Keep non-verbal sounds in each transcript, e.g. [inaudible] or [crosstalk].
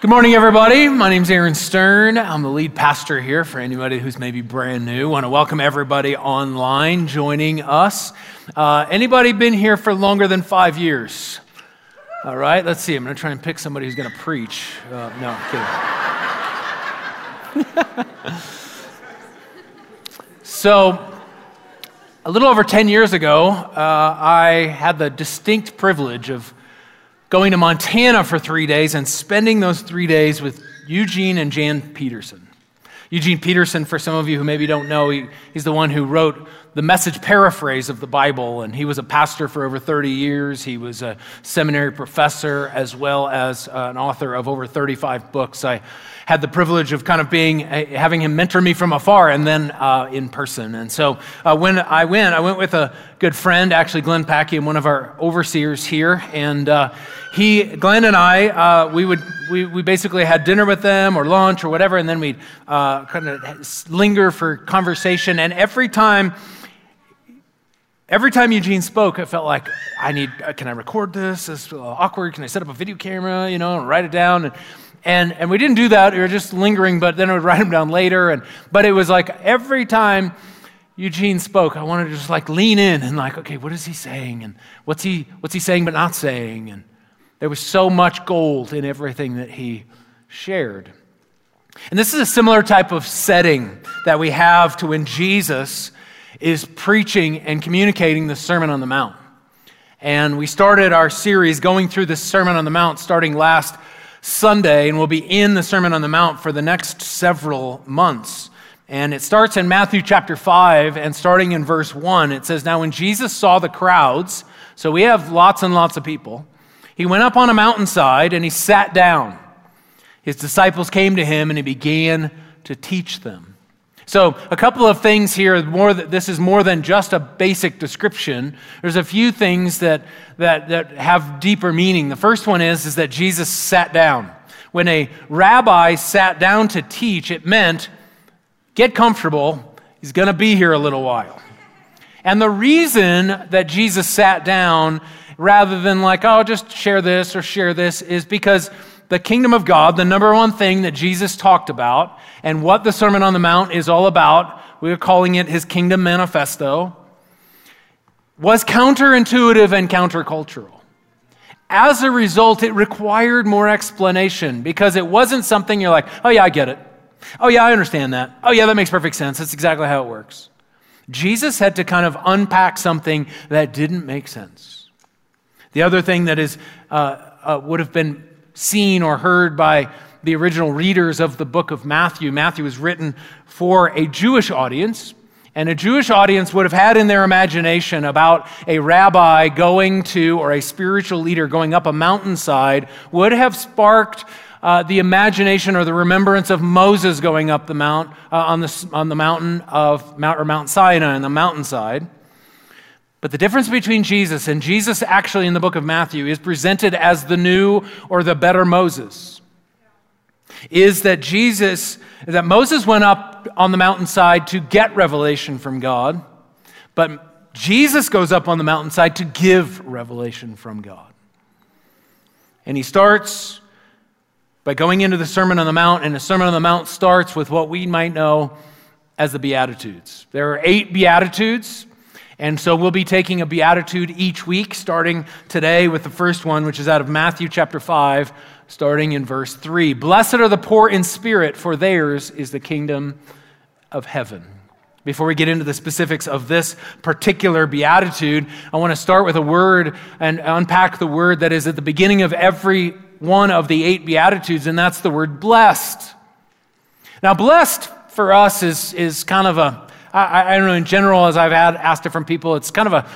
Good morning, everybody. My name's Aaron Stern. I'm the lead pastor here for anybody who's maybe brand new. I want to welcome everybody online joining us. Uh, anybody been here for longer than five years? All right, let's see. I'm going to try and pick somebody who's going to preach. Uh, no, I'm kidding. [laughs] so, a little over 10 years ago, uh, I had the distinct privilege of going to Montana for three days and spending those three days with Eugene and Jan Peterson. Eugene Peterson, for some of you who maybe don't know, he, he's the one who wrote the message paraphrase of the Bible, and he was a pastor for over 30 years. He was a seminary professor as well as uh, an author of over 35 books. I had the privilege of kind of being uh, having him mentor me from afar and then uh, in person. And so uh, when I went, I went with a good friend, actually Glenn Packy, one of our overseers here, and uh, he, Glenn and I, uh, we would we, we basically had dinner with them or lunch or whatever, and then we'd uh, kind of linger for conversation. And every time Every time Eugene spoke, I felt like I need. Uh, can I record this? This is awkward. Can I set up a video camera? You know, and write it down. And and, and we didn't do that. We were just lingering, but then I would [laughs] write them down later. And, but it was like every time Eugene spoke, I wanted to just like lean in and like, okay, what is he saying? And what's he, what's he saying but not saying? And there was so much gold in everything that he shared. And this is a similar type of setting that we have to when Jesus is preaching and communicating the Sermon on the Mount. And we started our series going through the Sermon on the Mount starting last Sunday, and we'll be in the Sermon on the Mount for the next several months. And it starts in Matthew chapter 5, and starting in verse 1, it says, Now when Jesus saw the crowds, so we have lots and lots of people, he went up on a mountainside and he sat down. His disciples came to him and he began to teach them. So, a couple of things here. More, this is more than just a basic description. There's a few things that, that, that have deeper meaning. The first one is, is that Jesus sat down. When a rabbi sat down to teach, it meant get comfortable, he's going to be here a little while. And the reason that Jesus sat down rather than like, oh, just share this or share this is because the kingdom of God, the number one thing that Jesus talked about, and what the Sermon on the Mount is all about, we are calling it his kingdom manifesto, was counterintuitive and countercultural. As a result, it required more explanation because it wasn't something you're like, oh, yeah, I get it. Oh, yeah, I understand that. Oh, yeah, that makes perfect sense. That's exactly how it works. Jesus had to kind of unpack something that didn't make sense. The other thing that is, uh, uh, would have been seen or heard by the original readers of the book of Matthew. Matthew was written for a Jewish audience, and a Jewish audience would have had in their imagination about a rabbi going to, or a spiritual leader going up a mountainside, would have sparked uh, the imagination or the remembrance of Moses going up the mount uh, on, the, on the mountain of Mount or Mount Sinai on the mountainside. But the difference between Jesus and Jesus, actually, in the book of Matthew, is presented as the new or the better Moses. Is that Jesus, that Moses went up on the mountainside to get revelation from God, but Jesus goes up on the mountainside to give revelation from God. And he starts by going into the Sermon on the Mount, and the Sermon on the Mount starts with what we might know as the Beatitudes. There are eight Beatitudes. And so we'll be taking a beatitude each week, starting today with the first one, which is out of Matthew chapter 5, starting in verse 3. Blessed are the poor in spirit, for theirs is the kingdom of heaven. Before we get into the specifics of this particular beatitude, I want to start with a word and unpack the word that is at the beginning of every one of the eight beatitudes, and that's the word blessed. Now, blessed for us is, is kind of a I, I don't know, in general, as I've had, asked different people, it's kind of a,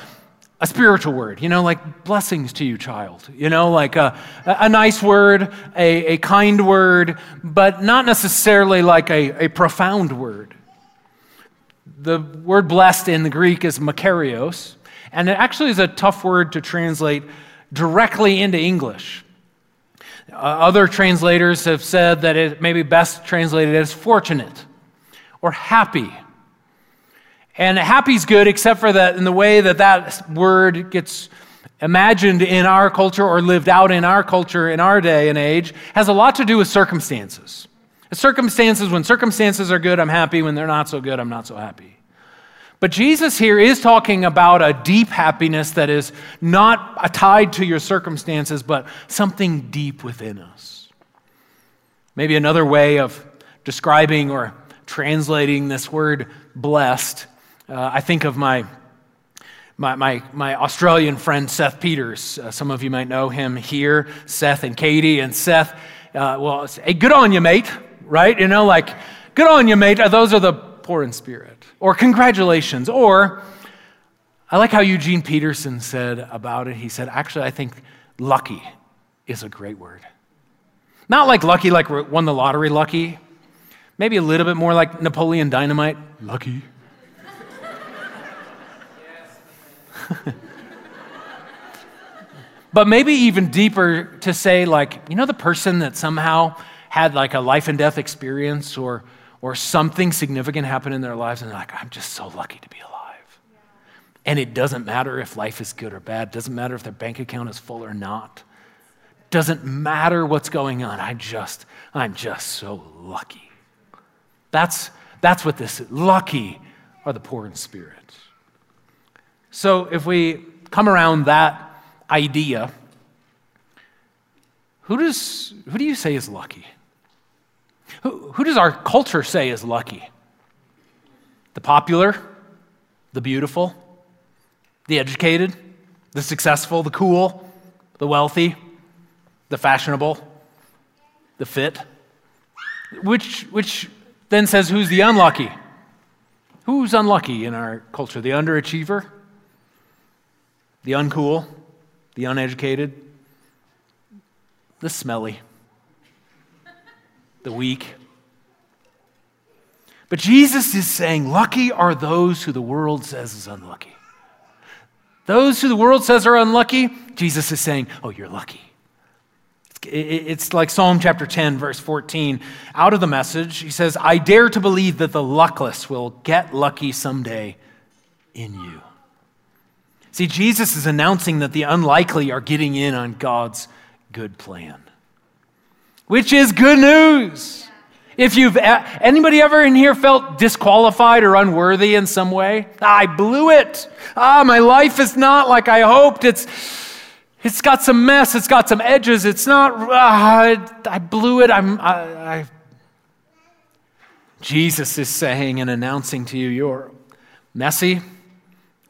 a spiritual word, you know, like blessings to you, child. You know, like a, a nice word, a, a kind word, but not necessarily like a, a profound word. The word blessed in the Greek is makarios, and it actually is a tough word to translate directly into English. Uh, other translators have said that it may be best translated as fortunate or happy and happy's good, except for that in the way that that word gets imagined in our culture or lived out in our culture in our day and age has a lot to do with circumstances. Circumstances, when circumstances are good, I'm happy. When they're not so good, I'm not so happy. But Jesus here is talking about a deep happiness that is not tied to your circumstances, but something deep within us. Maybe another way of describing or translating this word blessed, uh, I think of my my, my, my Australian friend Seth Peters. Uh, some of you might know him here, Seth and Katie. And Seth, uh, well, hey, good on you, mate, right? You know, like, good on you, mate. Uh, those are the poor in spirit. Or congratulations. Or I like how Eugene Peterson said about it. He said, actually, I think lucky is a great word. Not like lucky, like won the lottery lucky. Maybe a little bit more like Napoleon Dynamite, lucky. [laughs] but maybe even deeper to say, like, you know, the person that somehow had like a life and death experience or, or something significant happen in their lives, and they're like, I'm just so lucky to be alive. And it doesn't matter if life is good or bad, it doesn't matter if their bank account is full or not. Doesn't matter what's going on. I just, I'm just so lucky. That's, that's what this is. Lucky are the poor in spirit. So if we come around that idea, who, does, who do you say is lucky? Who, who does our culture say is lucky? The popular, the beautiful, the educated, the successful, the cool, the wealthy, the fashionable, the fit. Which, which then says who's the unlucky? Who's unlucky in our culture? The underachiever? The uncool, the uneducated, the smelly, the weak. But Jesus is saying, Lucky are those who the world says is unlucky. Those who the world says are unlucky, Jesus is saying, Oh, you're lucky. It's like Psalm chapter 10, verse 14. Out of the message, he says, I dare to believe that the luckless will get lucky someday in you. See, Jesus is announcing that the unlikely are getting in on God's good plan, which is good news. If you've anybody ever in here felt disqualified or unworthy in some way, I blew it. Ah, my life is not like I hoped. It's it's got some mess. It's got some edges. It's not. Ah, I blew it. I'm. I, I. Jesus is saying and announcing to you, you're messy,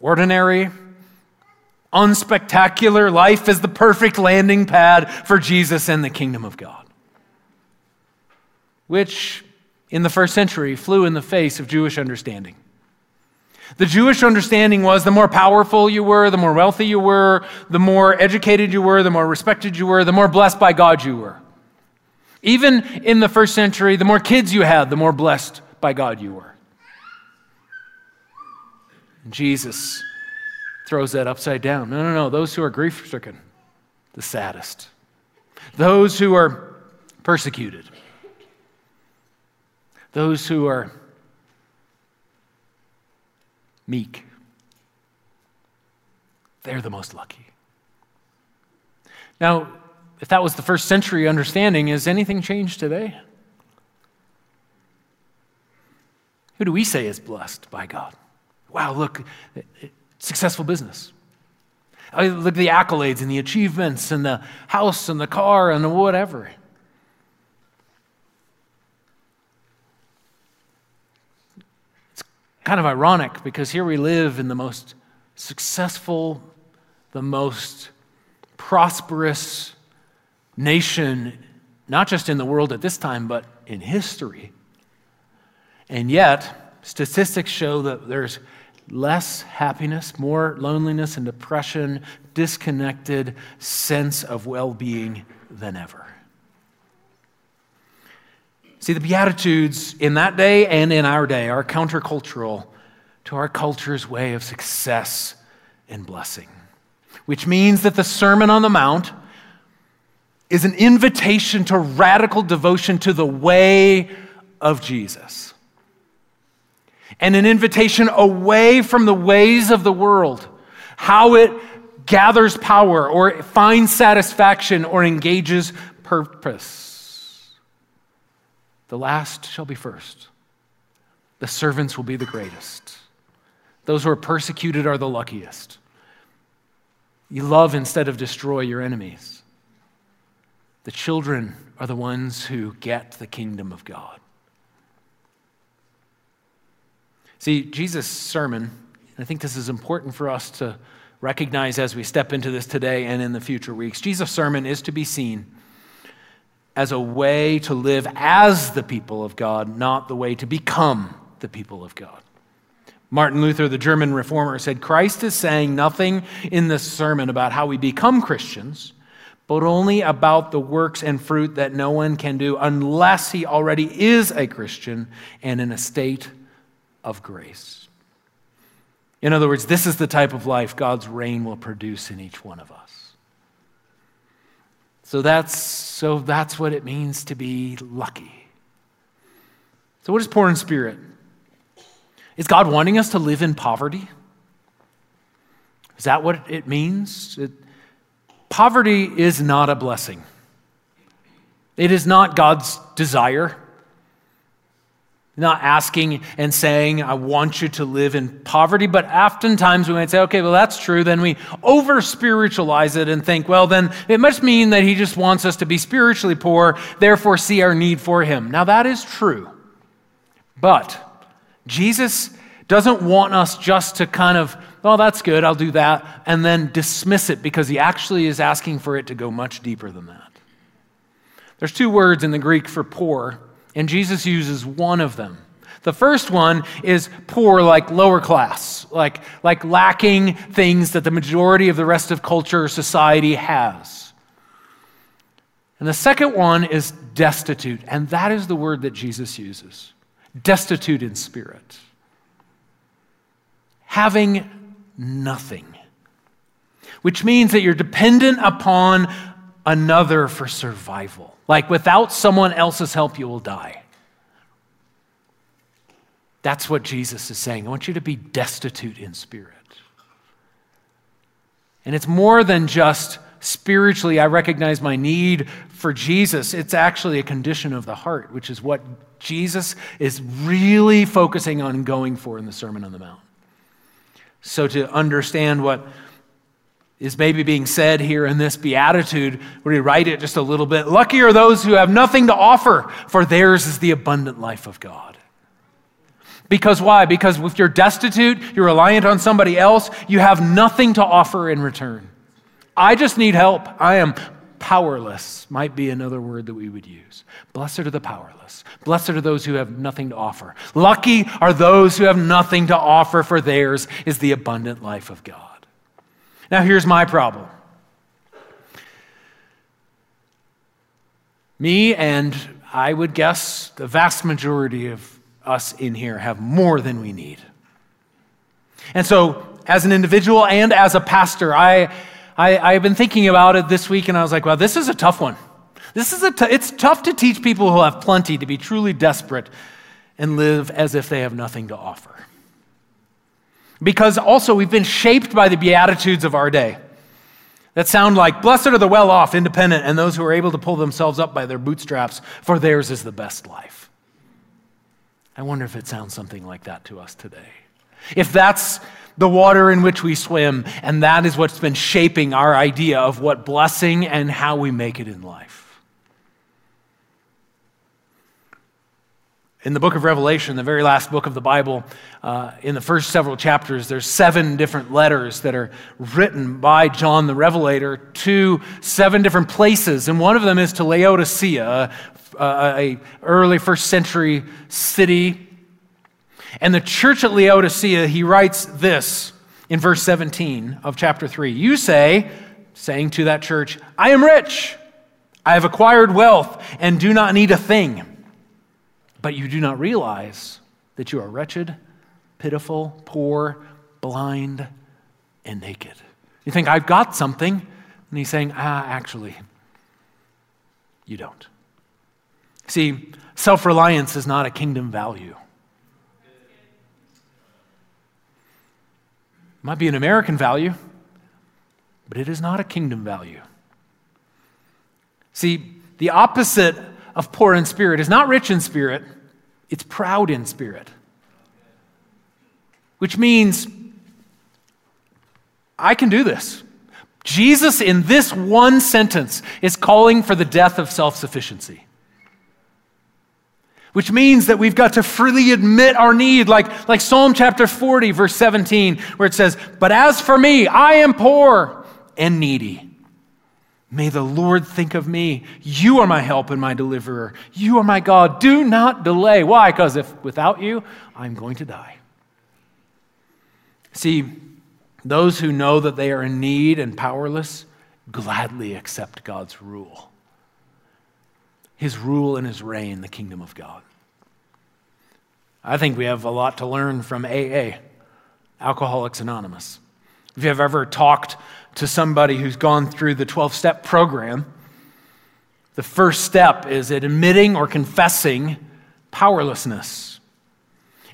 ordinary, unspectacular life is the perfect landing pad for Jesus and the kingdom of God. Which, in the first century, flew in the face of Jewish understanding. The Jewish understanding was the more powerful you were, the more wealthy you were, the more educated you were, the more respected you were, the more blessed by God you were. Even in the first century, the more kids you had, the more blessed by God you were. Jesus throws that upside down. No, no, no. Those who are grief stricken, the saddest. Those who are persecuted. Those who are meek. They're the most lucky. Now, if that was the first century understanding, has anything changed today? Who do we say is blessed by God? Wow, look, successful business. I look at the accolades and the achievements and the house and the car and the whatever. It's kind of ironic because here we live in the most successful, the most prosperous nation, not just in the world at this time, but in history. And yet, statistics show that there's less happiness, more loneliness and depression, disconnected sense of well being than ever. See, the Beatitudes in that day and in our day are countercultural to our culture's way of success and blessing, which means that the Sermon on the Mount is an invitation to radical devotion to the way of Jesus and an invitation away from the ways of the world, how it gathers power or finds satisfaction or engages purpose. The last shall be first, the servants will be the greatest. Those who are persecuted are the luckiest. You love instead of destroy your enemies. The children are the ones who get the kingdom of God. See, Jesus' sermon, I think this is important for us to recognize as we step into this today and in the future weeks. Jesus' sermon is to be seen as a way to live as the people of God, not the way to become the people of God. Martin Luther, the German reformer, said Christ is saying nothing in this sermon about how we become Christians, but only about the works and fruit that no one can do unless he already is a Christian and in a state of grace. In other words, this is the type of life God's reign will produce in each one of us. So that's, so that's what it means to be lucky. So, what is poor in spirit? Is God wanting us to live in poverty? Is that what it means? It, poverty is not a blessing. It is not God's desire. Not asking and saying, I want you to live in poverty, but oftentimes we might say, okay, well, that's true. Then we over spiritualize it and think, well, then it must mean that he just wants us to be spiritually poor, therefore see our need for him. Now, that is true. But Jesus doesn't want us just to kind of, well, that's good, I'll do that, and then dismiss it because he actually is asking for it to go much deeper than that. There's two words in the Greek for poor and Jesus uses one of them. The first one is poor, like lower class, like, like lacking things that the majority of the rest of culture or society has. And the second one is destitute, and that is the word that Jesus uses destitute in spirit. Having nothing, which means that you're dependent upon another for survival. Like without someone else's help, you will die. That's what Jesus is saying. I want you to be destitute in spirit. And it's more than just spiritually, I recognize my need for Jesus. It's actually a condition of the heart, which is what Jesus is really focusing on going for in the Sermon on the Mount. So, to understand what is maybe being said here in this beatitude, where we write it just a little bit. Lucky are those who have nothing to offer, for theirs is the abundant life of God. Because why? Because if you're destitute, you're reliant on somebody else, you have nothing to offer in return. I just need help. I am powerless, might be another word that we would use. Blessed are the powerless. Blessed are those who have nothing to offer. Lucky are those who have nothing to offer, for theirs is the abundant life of God. Now, here's my problem. Me and I would guess the vast majority of us in here have more than we need. And so, as an individual and as a pastor, I, I, have been thinking about it this week and I was like, well, this is a tough one. This is a t- it's tough to teach people who have plenty to be truly desperate and live as if they have nothing to offer. Because also, we've been shaped by the Beatitudes of our day that sound like, Blessed are the well off, independent, and those who are able to pull themselves up by their bootstraps, for theirs is the best life. I wonder if it sounds something like that to us today. If that's the water in which we swim, and that is what's been shaping our idea of what blessing and how we make it in life. In the book of Revelation, the very last book of the Bible, uh, in the first several chapters, there's seven different letters that are written by John the Revelator to seven different places, and one of them is to Laodicea, a, a early first century city. And the church at Laodicea, he writes this in verse 17 of chapter 3. You say, saying to that church, I am rich, I have acquired wealth, and do not need a thing but you do not realize that you are wretched, pitiful, poor, blind, and naked. You think, I've got something. And he's saying, ah, actually, you don't. See, self reliance is not a kingdom value. It might be an American value, but it is not a kingdom value. See, the opposite of poor in spirit is not rich in spirit, it's proud in spirit. Which means I can do this. Jesus, in this one sentence, is calling for the death of self sufficiency. Which means that we've got to freely admit our need, like, like Psalm chapter 40, verse 17, where it says, But as for me, I am poor and needy. May the Lord think of me. You are my help and my deliverer. You are my God. Do not delay. Why? Because if without you, I'm going to die. See, those who know that they are in need and powerless gladly accept God's rule. His rule and his reign, the kingdom of God. I think we have a lot to learn from AA, Alcoholics Anonymous. If you have ever talked to somebody who's gone through the 12 step program, the first step is admitting or confessing powerlessness.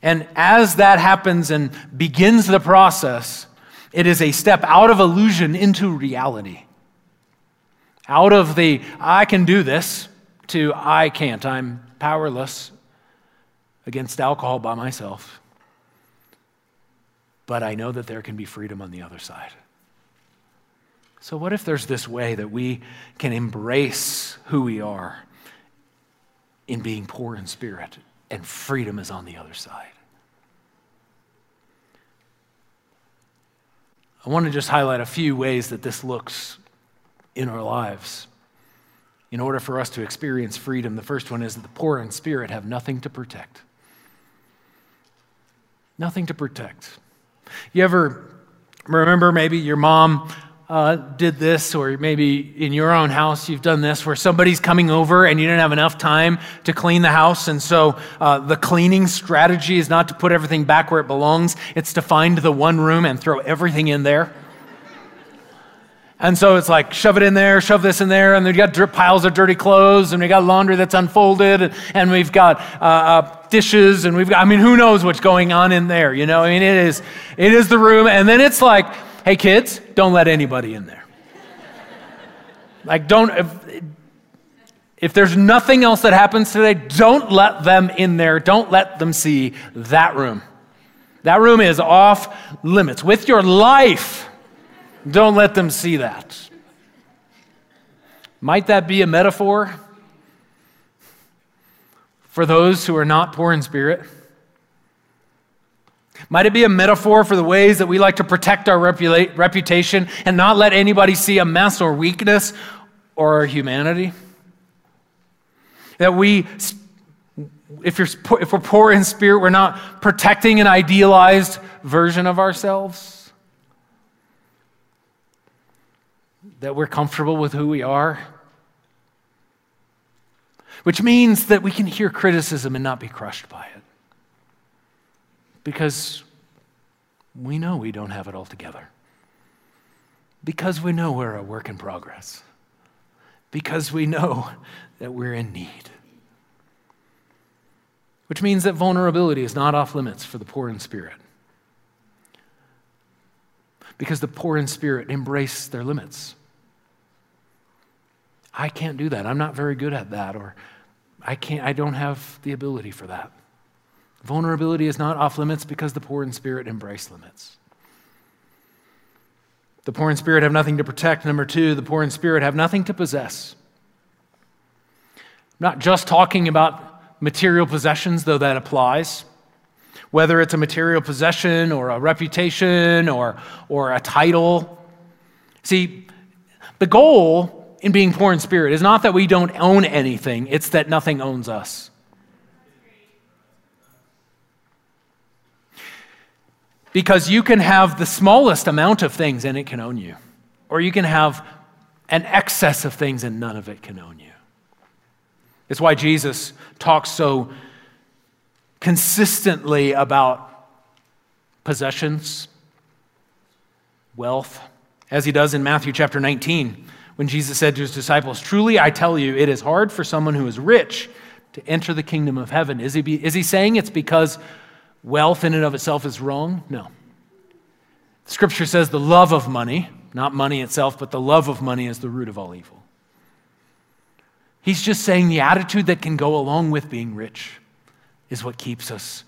And as that happens and begins the process, it is a step out of illusion into reality. Out of the I can do this to I can't. I'm powerless against alcohol by myself. But I know that there can be freedom on the other side. So, what if there's this way that we can embrace who we are in being poor in spirit and freedom is on the other side? I want to just highlight a few ways that this looks in our lives. In order for us to experience freedom, the first one is that the poor in spirit have nothing to protect. Nothing to protect. You ever remember maybe your mom uh, did this, or maybe in your own house you've done this, where somebody's coming over and you didn't have enough time to clean the house. And so uh, the cleaning strategy is not to put everything back where it belongs, it's to find the one room and throw everything in there. And so it's like shove it in there, shove this in there, and then you got piles of dirty clothes, and we got laundry that's unfolded, and, and we've got uh, uh, dishes, and we've got, I mean, who knows what's going on in there, you know? I mean, it is, it is the room, and then it's like, hey, kids, don't let anybody in there. like, don't, if, if there's nothing else that happens today, don't let them in there. Don't let them see that room. That room is off limits. With your life, don't let them see that. Might that be a metaphor for those who are not poor in spirit? Might it be a metaphor for the ways that we like to protect our reputation and not let anybody see a mess or weakness or our humanity? That we, if, you're, if we're poor in spirit, we're not protecting an idealized version of ourselves? That we're comfortable with who we are? Which means that we can hear criticism and not be crushed by it because we know we don't have it all together. Because we know we're a work in progress. Because we know that we're in need. Which means that vulnerability is not off limits for the poor in spirit. Because the poor in spirit embrace their limits. I can't do that. I'm not very good at that, or I can't I don't have the ability for that. Vulnerability is not off limits because the poor in spirit embrace limits. The poor in spirit have nothing to protect. Number two, the poor in spirit have nothing to possess. I'm not just talking about material possessions, though that applies. Whether it's a material possession or a reputation or, or a title. See, the goal in being poor in spirit is not that we don't own anything, it's that nothing owns us. Because you can have the smallest amount of things and it can own you, or you can have an excess of things and none of it can own you. It's why Jesus talks so consistently about possessions, wealth, as he does in Matthew chapter 19, when Jesus said to his disciples, Truly I tell you, it is hard for someone who is rich to enter the kingdom of heaven. Is he, be, is he saying it's because wealth in and of itself is wrong? No. Scripture says the love of money not money itself, but the love of money is the root of all evil. He's just saying the attitude that can go along with being rich is what keeps us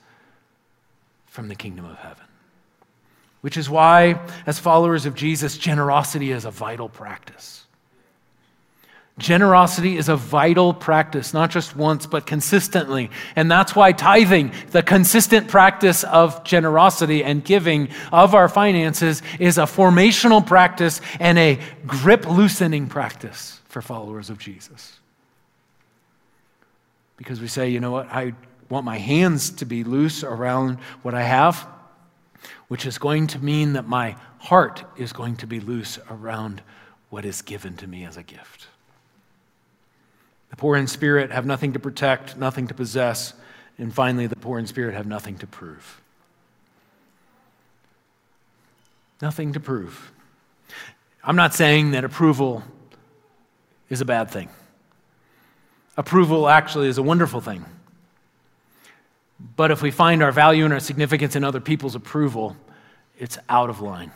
from the kingdom of heaven. Which is why, as followers of Jesus, generosity is a vital practice. Generosity is a vital practice, not just once, but consistently. And that's why tithing, the consistent practice of generosity and giving of our finances, is a formational practice and a grip loosening practice for followers of Jesus. Because we say, you know what, I want my hands to be loose around what I have, which is going to mean that my heart is going to be loose around what is given to me as a gift. The poor in spirit have nothing to protect, nothing to possess, and finally, the poor in spirit have nothing to prove. Nothing to prove. I'm not saying that approval is a bad thing. Approval actually is a wonderful thing. But if we find our value and our significance in other people's approval, it's out of line.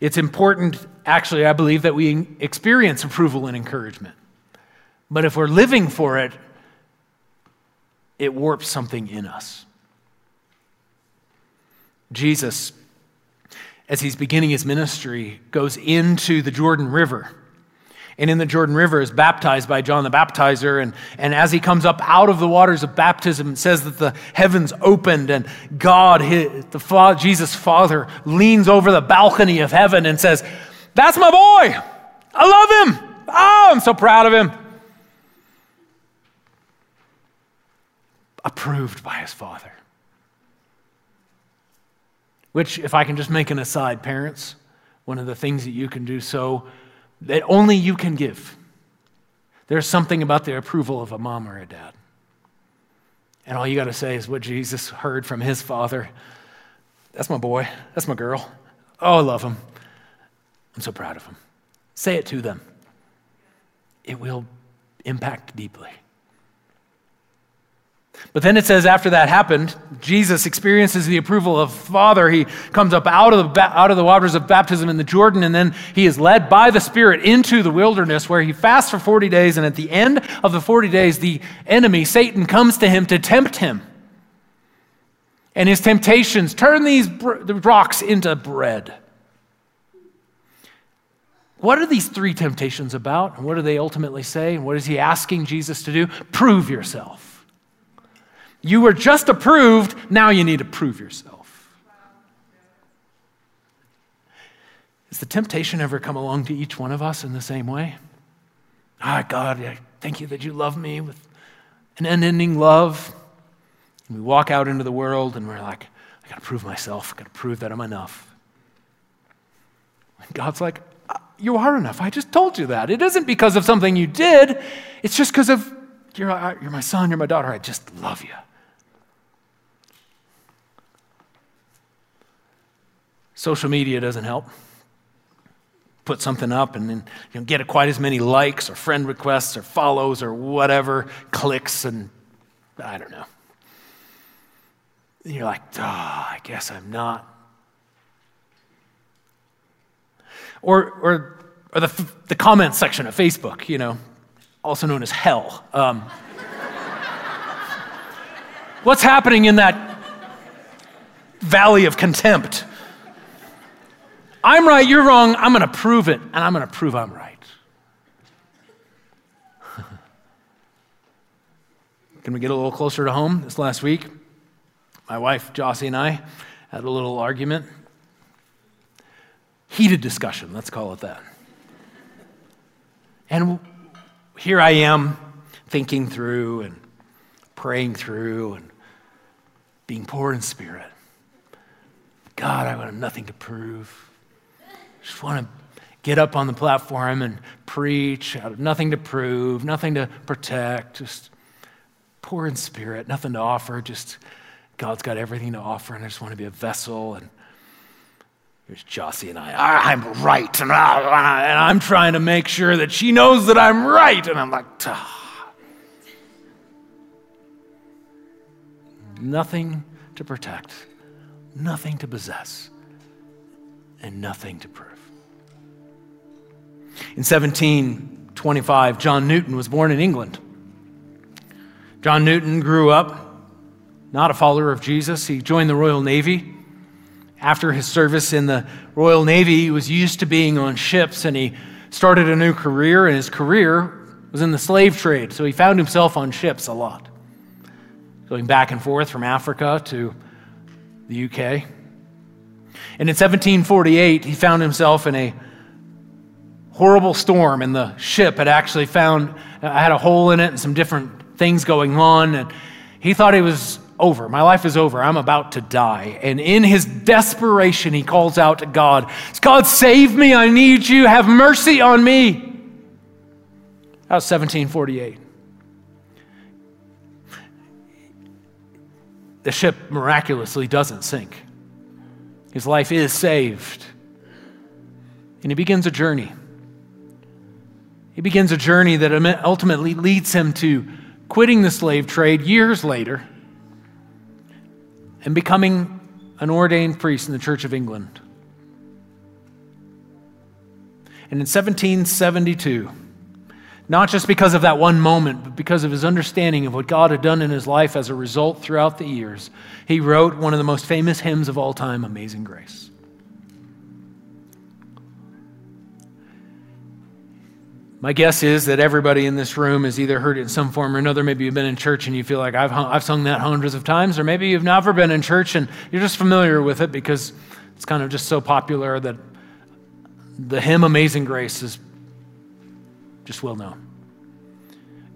It's important, actually, I believe, that we experience approval and encouragement. But if we're living for it, it warps something in us. Jesus, as he's beginning his ministry, goes into the Jordan River. And in the Jordan River is baptized by John the Baptizer. And, and as he comes up out of the waters of baptism, it says that the heavens opened and God, his, the Father, Jesus' Father, leans over the balcony of heaven and says, That's my boy. I love him. Oh, I'm so proud of him. Approved by his father. Which, if I can just make an aside, parents, one of the things that you can do so that only you can give. There's something about the approval of a mom or a dad. And all you got to say is what Jesus heard from his father. That's my boy. That's my girl. Oh, I love him. I'm so proud of him. Say it to them. It will impact deeply. But then it says after that happened, Jesus experiences the approval of Father. He comes up out of, the, out of the waters of baptism in the Jordan, and then he is led by the Spirit into the wilderness where he fasts for 40 days. And at the end of the 40 days, the enemy, Satan, comes to him to tempt him. And his temptations turn these the rocks into bread. What are these three temptations about? And what do they ultimately say? And what is he asking Jesus to do? Prove yourself. You were just approved, now you need to prove yourself. Has the temptation ever come along to each one of us in the same way? Ah, God, I thank you that you love me with an unending love. And we walk out into the world and we're like, I got to prove myself. I got to prove that I'm enough. And God's like, uh, You are enough. I just told you that. It isn't because of something you did, it's just because of you're, uh, you're my son, you're my daughter. I just love you. Social media doesn't help. Put something up and then you don't get quite as many likes or friend requests or follows or whatever, clicks, and I don't know. And you're like, oh, I guess I'm not. Or, or, or the, the comment section of Facebook, you know, also known as hell. Um, what's happening in that valley of contempt? I'm right, you're wrong, I'm going to prove it, and I'm going to prove I'm right. [laughs] Can we get a little closer to home this last week? My wife, Jossie, and I had a little argument. Heated discussion, let's call it that. And here I am thinking through and praying through and being poor in spirit. God, I have nothing to prove just want to get up on the platform and preach out of nothing to prove, nothing to protect, just poor in spirit, nothing to offer, just God's got everything to offer, and I just want to be a vessel. And here's Jossie and I. I'm right, and, I, and I'm trying to make sure that she knows that I'm right. And I'm like, ah. nothing to protect, nothing to possess and nothing to prove. In 1725, John Newton was born in England. John Newton grew up not a follower of Jesus. He joined the Royal Navy. After his service in the Royal Navy, he was used to being on ships and he started a new career, and his career was in the slave trade. So he found himself on ships a lot, going back and forth from Africa to the UK. And in 1748, he found himself in a horrible storm, and the ship had actually found, I had a hole in it and some different things going on, and he thought he was over. My life is over. I'm about to die. And in his desperation, he calls out to God God, save me. I need you. Have mercy on me. That was 1748. The ship miraculously doesn't sink. His life is saved. And he begins a journey. He begins a journey that ultimately leads him to quitting the slave trade years later and becoming an ordained priest in the Church of England. And in 1772, not just because of that one moment, but because of his understanding of what God had done in his life as a result throughout the years, he wrote one of the most famous hymns of all time, Amazing Grace. My guess is that everybody in this room has either heard it in some form or another. Maybe you've been in church and you feel like I've, hung, I've sung that hundreds of times, or maybe you've never been in church and you're just familiar with it because it's kind of just so popular that the hymn Amazing Grace is just well known.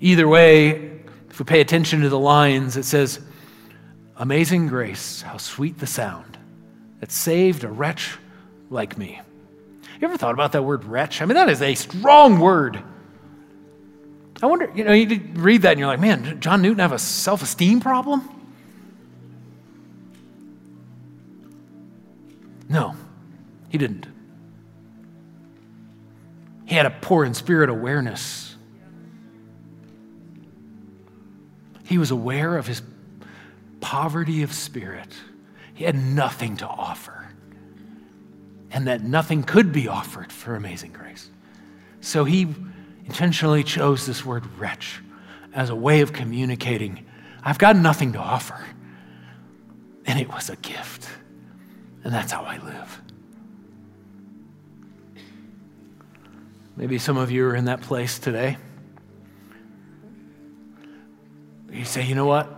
Either way, if we pay attention to the lines, it says, Amazing grace, how sweet the sound that saved a wretch like me. You ever thought about that word wretch? I mean, that is a strong word. I wonder, you know, you read that and you're like, man, John Newton have a self esteem problem? No, he didn't. He had a poor in spirit awareness. He was aware of his poverty of spirit. He had nothing to offer and that nothing could be offered for amazing grace. So he intentionally chose this word wretch as a way of communicating I've got nothing to offer. And it was a gift. And that's how I live. Maybe some of you are in that place today. You say, you know what?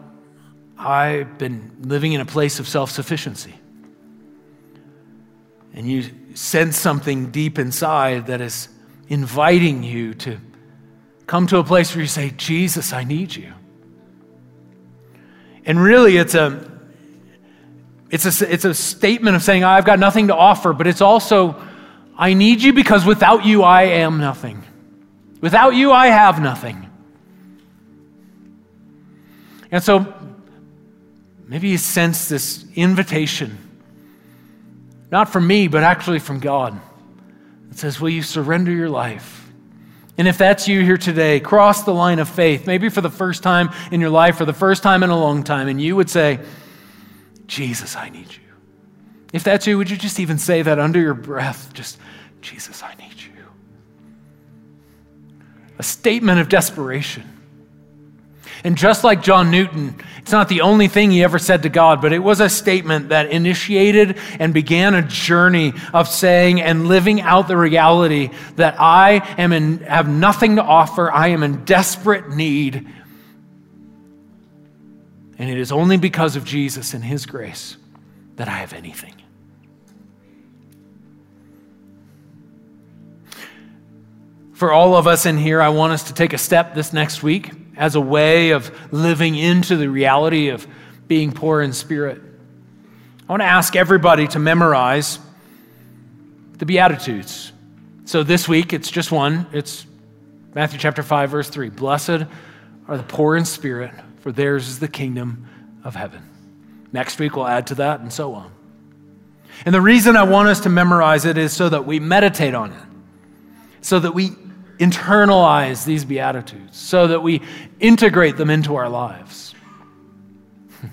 I've been living in a place of self sufficiency and you sense something deep inside that is inviting you to come to a place where you say, Jesus, I need you. And really, it's a it's a, it's a statement of saying, I've got nothing to offer, but it's also, I need you because without you, I am nothing. Without you, I have nothing. And so maybe you sense this invitation not from me, but actually from God. It says, Will you surrender your life? And if that's you here today, cross the line of faith, maybe for the first time in your life or the first time in a long time, and you would say, Jesus, I need you. If that's you, would you just even say that under your breath? Just, Jesus, I need you. A statement of desperation. And just like John Newton, it's not the only thing he ever said to God, but it was a statement that initiated and began a journey of saying and living out the reality that I am in, have nothing to offer. I am in desperate need. And it is only because of Jesus and his grace that I have anything. For all of us in here, I want us to take a step this next week as a way of living into the reality of being poor in spirit. I want to ask everybody to memorize the Beatitudes. So this week, it's just one. It's Matthew chapter 5, verse 3. Blessed are the poor in spirit, for theirs is the kingdom of heaven. Next week, we'll add to that, and so on. And the reason I want us to memorize it is so that we meditate on it, so that we internalize these Beatitudes so that we integrate them into our lives. [laughs]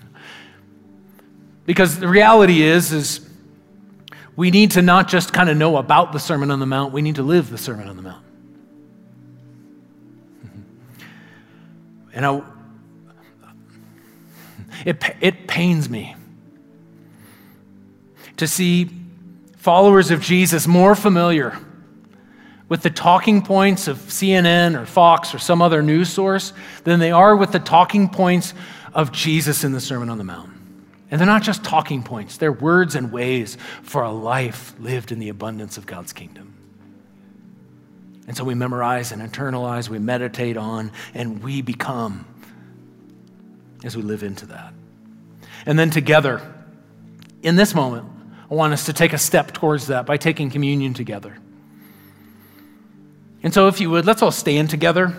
because the reality is, is we need to not just kind of know about the Sermon on the Mount, we need to live the Sermon on the Mount. [laughs] And I, it, it pains me to see followers of Jesus more familiar with the talking points of CNN or Fox or some other news source than they are with the talking points of Jesus in the Sermon on the Mount. And they're not just talking points, they're words and ways for a life lived in the abundance of God's kingdom. And so we memorize and internalize, we meditate on, and we become as we live into that. And then together, in this moment, I want us to take a step towards that by taking communion together. And so, if you would, let's all stand together.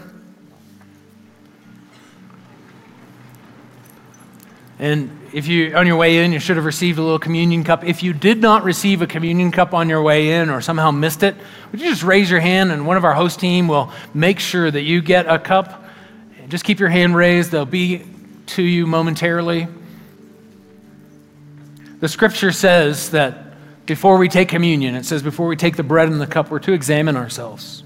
And if you, on your way in, you should have received a little communion cup. If you did not receive a communion cup on your way in or somehow missed it, would you just raise your hand and one of our host team will make sure that you get a cup? Just keep your hand raised. They'll be to you momentarily. The scripture says that before we take communion, it says before we take the bread and the cup, we're to examine ourselves,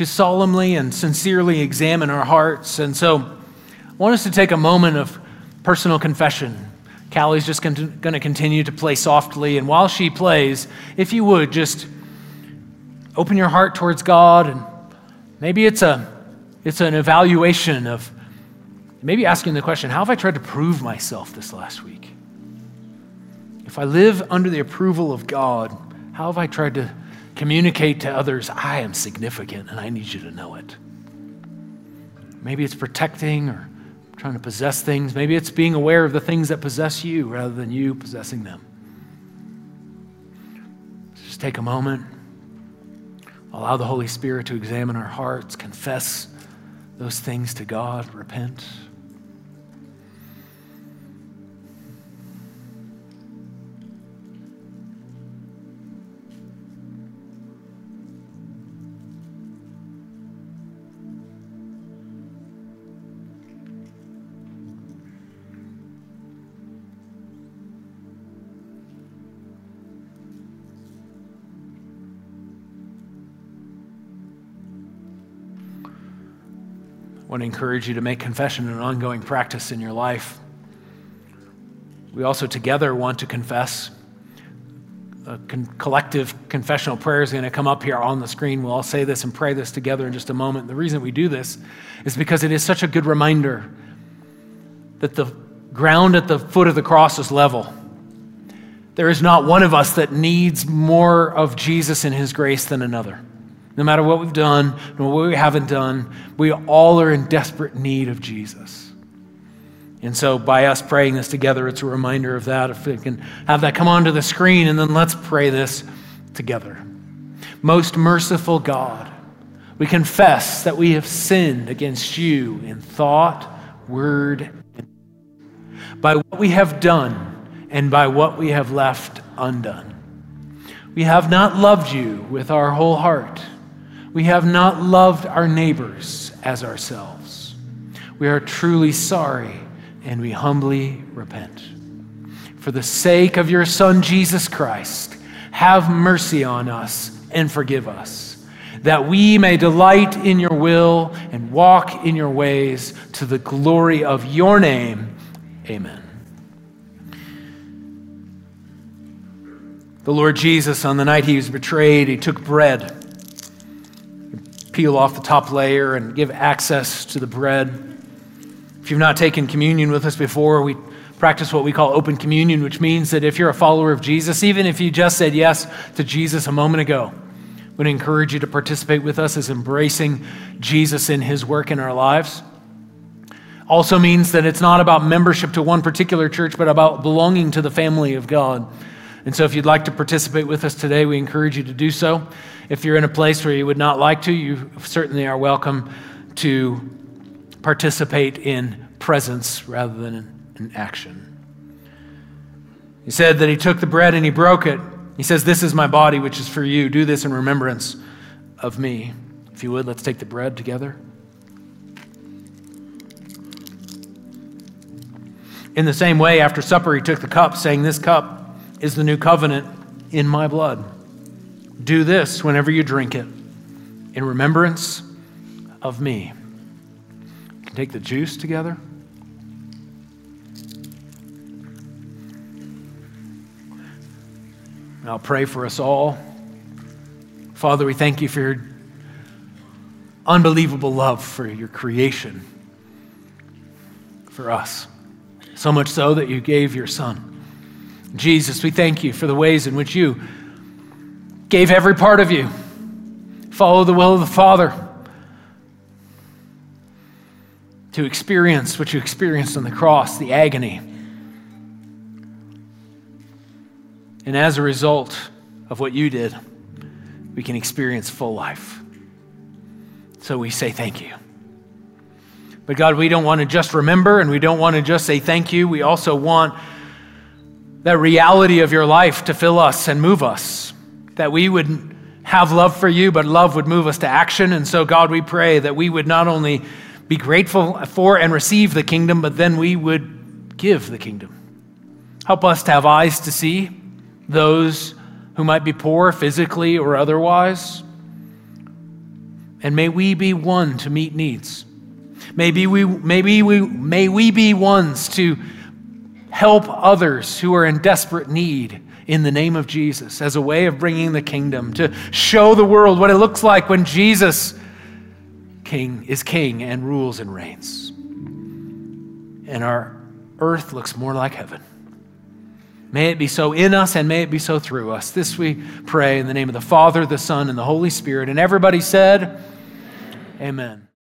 to solemnly and sincerely examine our hearts. And so I want us to take a moment of personal confession. Callie's just going to continue to play softly. And while she plays, if you would, just open your heart towards God. And maybe it's, a, it's an evaluation of maybe asking the question how have I tried to prove myself this last week? If I live under the approval of God, how have I tried to communicate to others, I am significant and I need you to know it? Maybe it's protecting or trying to possess things. Maybe it's being aware of the things that possess you rather than you possessing them. Just take a moment. Allow the Holy Spirit to examine our hearts, confess those things to God, repent. Want to encourage you to make confession an ongoing practice in your life. We also together want to confess. A con- collective confessional prayer is going to come up here on the screen. We'll all say this and pray this together in just a moment. The reason we do this is because it is such a good reminder that the ground at the foot of the cross is level. There is not one of us that needs more of Jesus and his grace than another. No matter what we've done, no what we haven't done, we all are in desperate need of Jesus. And so, by us praying this together, it's a reminder of that. If we can have that come onto the screen, and then let's pray this together. Most merciful God, we confess that we have sinned against you in thought, word, by what we have done and by what we have left undone. We have not loved you with our whole heart we have not loved our neighbors as ourselves. We are truly sorry and we humbly repent. For the sake of your Son, Jesus Christ, have mercy on us and forgive us, that we may delight in your will and walk in your ways to the glory of your name. Amen. The Lord Jesus, on the night he was betrayed, he took bread peel off the top layer and give access to the bread. If you've not taken communion with us before, we practice what we call open communion, which means that if you're a follower of Jesus, even if you just said yes to Jesus a moment ago, would encourage you to participate with us as embracing Jesus in his work in our lives. Also means that it's not about membership to one particular church, but about belonging to the family of God. And so if you'd like to participate with us today, we encourage you to do so. If you're in a place where you would not like to, you certainly are welcome to participate in presence rather than in action. He said that he took the bread and he broke it. He says, This is my body, which is for you. Do this in remembrance of me. If you would, let's take the bread together. In the same way, after supper, he took the cup, saying, This cup is the new covenant in my blood. Do this whenever you drink it in remembrance of me. You can take the juice together. I'll pray for us all. Father, we thank you for your unbelievable love for your creation, for us. So much so that you gave your Son. Jesus, we thank you for the ways in which you gave every part of you. Follow the will of the Father to experience what you experienced on the cross, the agony. And as a result of what you did, we can experience full life. So we say thank you. But God, we don't want to just remember and we don't want to just say thank you. We also want that reality of your life to fill us and move us, that we would have love for you, but love would move us to action. And so, God, we pray that we would not only be grateful for and receive the kingdom, but then we would give the kingdom. Help us to have eyes to see those who might be poor physically or otherwise. And may we be one to meet needs. Maybe we, maybe we, may we be ones to help others who are in desperate need in the name of Jesus as a way of bringing the kingdom, to show the world what it looks like when Jesus king is king and rules and reigns. And our earth looks more like heaven. May it be so in us and may it be so through us. This we pray in the name of the Father, the Son, and the Holy Spirit. And everybody said, Amen.